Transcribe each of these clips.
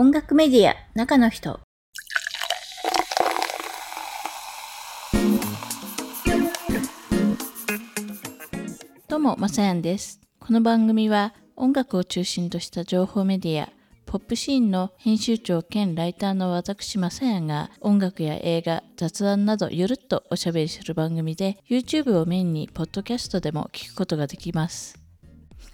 音楽メディア中の人。どうもまさやんです。この番組は音楽を中心とした情報メディアポップシーンの編集長兼ライターの私まさやんが音楽や映画雑談などゆるっとおしゃべりする番組で YouTube をメインにポッドキャストでも聞くことができます。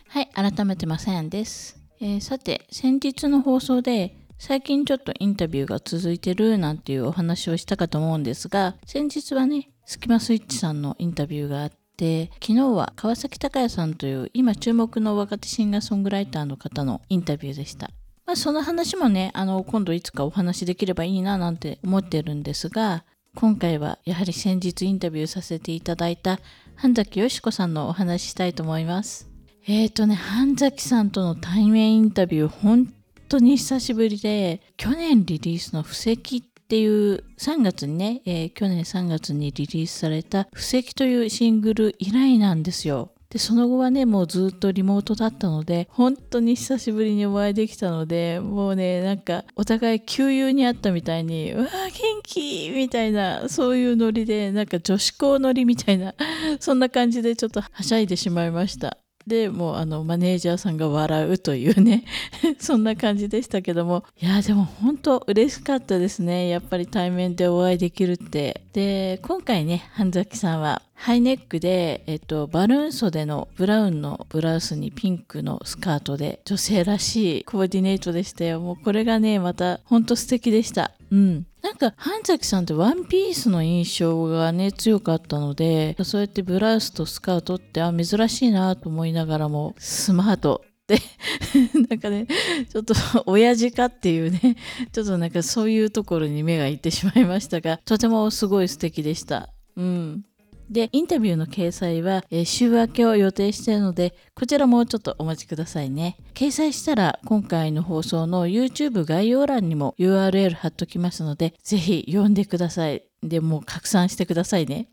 はい改めてまさやんです。えー、さて先日の放送で最近ちょっとインタビューが続いてるなんていうお話をしたかと思うんですが先日はねスキマスイッチさんのインタビューがあって昨日は川崎隆也さんという今注目の若手シンガーソングライターの方のインタビューでした。まあ、その話もねあの今度いつかお話できればいいななんて思ってるんですが今回はやはり先日インタビューさせていただいた半崎よし子さんのお話ししたいと思います。えーとね、半崎さんとの対面インタビュー、本当に久しぶりで、去年リリースの布石っていう3月にね、えー、去年3月にリリースされた布石というシングル以来なんですよ。で、その後はね、もうずっとリモートだったので、本当に久しぶりにお会いできたので、もうね、なんか、お互い旧友に会ったみたいに、うわー、元気みたいな、そういうノリで、なんか女子校ノリみたいな、そんな感じでちょっとはしゃいでしまいました。でもうあのマネージャーさんが笑うというね そんな感じでしたけどもいやでも本当嬉しかったですねやっぱり対面でお会いできるってで今回ね半崎さんはハイネックで、えっと、バルーン袖のブラウンのブラウスにピンクのスカートで女性らしいコーディネートでしたよ。もうこれがね、またほんと素敵でした。うん。なんか、半崎さんってワンピースの印象がね、強かったので、そうやってブラウスとスカートって、あ、珍しいなと思いながらも、スマートで、なんかね、ちょっと親父かっていうね、ちょっとなんかそういうところに目がいってしまいましたが、とてもすごい素敵でした。うん。で、インタビューの掲載は、えー、週明けを予定しているので、こちらもうちょっとお待ちくださいね。掲載したら、今回の放送の YouTube 概要欄にも URL 貼っときますので、ぜひ読んでください。で、もう拡散してくださいね。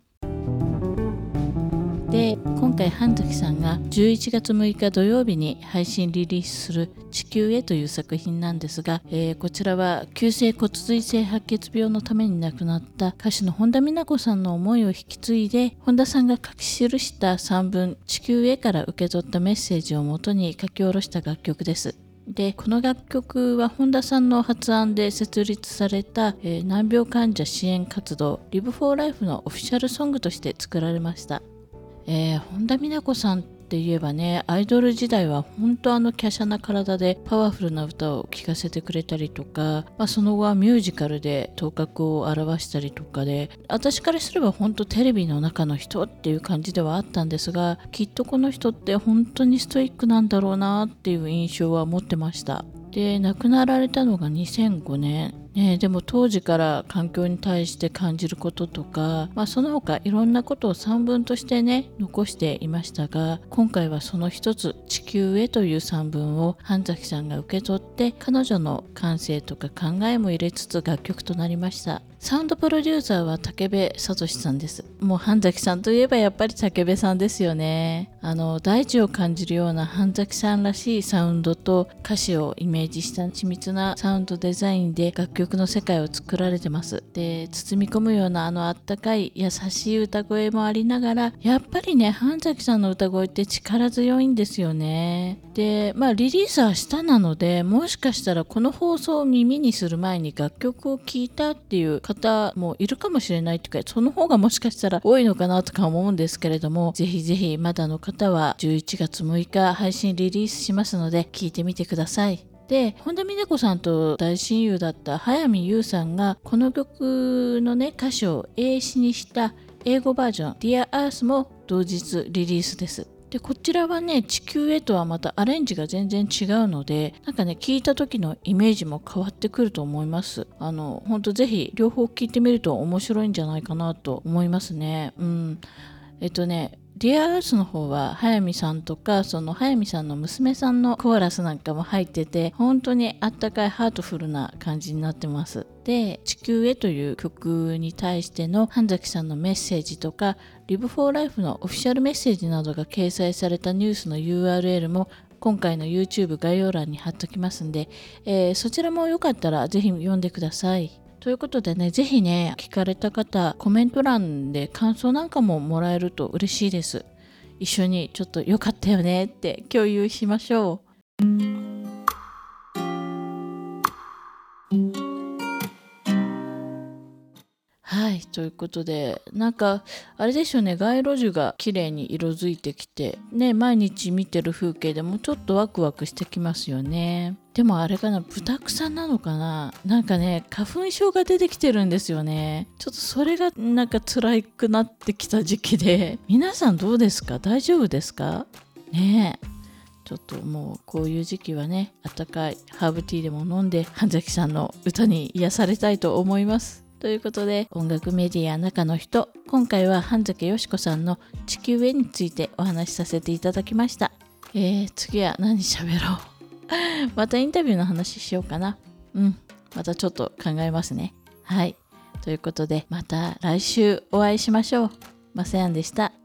で今回半崎さんが11月6日土曜日に配信リリースする「地球へ」という作品なんですが、えー、こちらは急性骨髄性白血病のために亡くなった歌手の本田美奈子さんの思いを引き継いで本田さんが書き記した3文「地球へ」から受け取ったメッセージをもとに書き下ろした楽曲です。でこの楽曲は本田さんの発案で設立された、えー、難病患者支援活動 Live for Life のオフィシャルソングとして作られましたえー、本田美奈子さんって言えばねアイドル時代は本当あの華奢な体でパワフルな歌を聴かせてくれたりとか、まあ、その後はミュージカルで頭角を現したりとかで私からすれば本当テレビの中の人っていう感じではあったんですがきっとこの人って本当にストイックなんだろうなっていう印象は持ってました。で亡くなられたのが2005年。ね、でも当時から環境に対して感じることとか、まあ、その他いろんなことを散文としてね残していましたが今回はその一つ「地球へ」という散文を半崎さんが受け取って彼女の感性とか考えも入れつつ楽曲となりました。サウンドプロデューサーは武部聡さんです。もう半崎さんといえばやっぱり武部さんですよね。あの大地を感じるような半崎さんらしいサウンドと歌詞をイメージした緻密なサウンドデザインで楽曲曲の世界を作られてます。で、包み込むようなあのあったかい優しい歌声もありながら、やっぱりね、半崎さんの歌声って力強いんですよね。で、まあリリースはしたなので、もしかしたらこの放送を耳にする前に楽曲を聴いたっていう方もいるかもしれないというか、その方がもしかしたら多いのかなとか思うんですけれども、ぜひぜひまだの方は11月6日配信リリースしますので、聴いてみてください。で本田美奈子さんと大親友だった早見優さんがこの曲のね歌詞を英詞にした英語バージョン Dear Earth も同日リリースです。でこちらはね地球へとはまたアレンジが全然違うのでなんかね聞いた時のイメージも変わってくると思います。あのほんとぜひ両方聞いてみると面白いんじゃないかなと思いますね。うん。えっとね Dear Earth の方は早見さんとかその早見さんの娘さんのコーラスなんかも入ってて本当にあったかいハートフルな感じになってます。で「地球へ」という曲に対しての半崎さんのメッセージとか Live for Life のオフィシャルメッセージなどが掲載されたニュースの URL も今回の YouTube 概要欄に貼っときますんで、えー、そちらもよかったらぜひ読んでください。ということでね、ぜひね、聞かれた方、コメント欄で感想なんかももらえると嬉しいです。一緒にちょっと良かったよねって共有しましょう。はいということでなんかあれでしょうね街路樹が綺麗に色づいてきてね毎日見てる風景でもちょっとワクワクしてきますよね。でもあれかな豚草なのかな？なんかね花粉症が出てきてるんですよね。ちょっとそれがなんか辛くなってきた時期で。皆さんどうですか？大丈夫ですか？ねえ。ちょっともうこういう時期はねあったかいハーブティーでも飲んで半崎さんの歌に癒されたいと思います。ということで音楽メディア中の人今回は半崎よしこさんの地球へについてお話しさせていただきました。えー、次は何喋ろう。またインタビューの話しようかな。うんまたちょっと考えますね。はい。ということでまた来週お会いしましょう。マセヤンでした。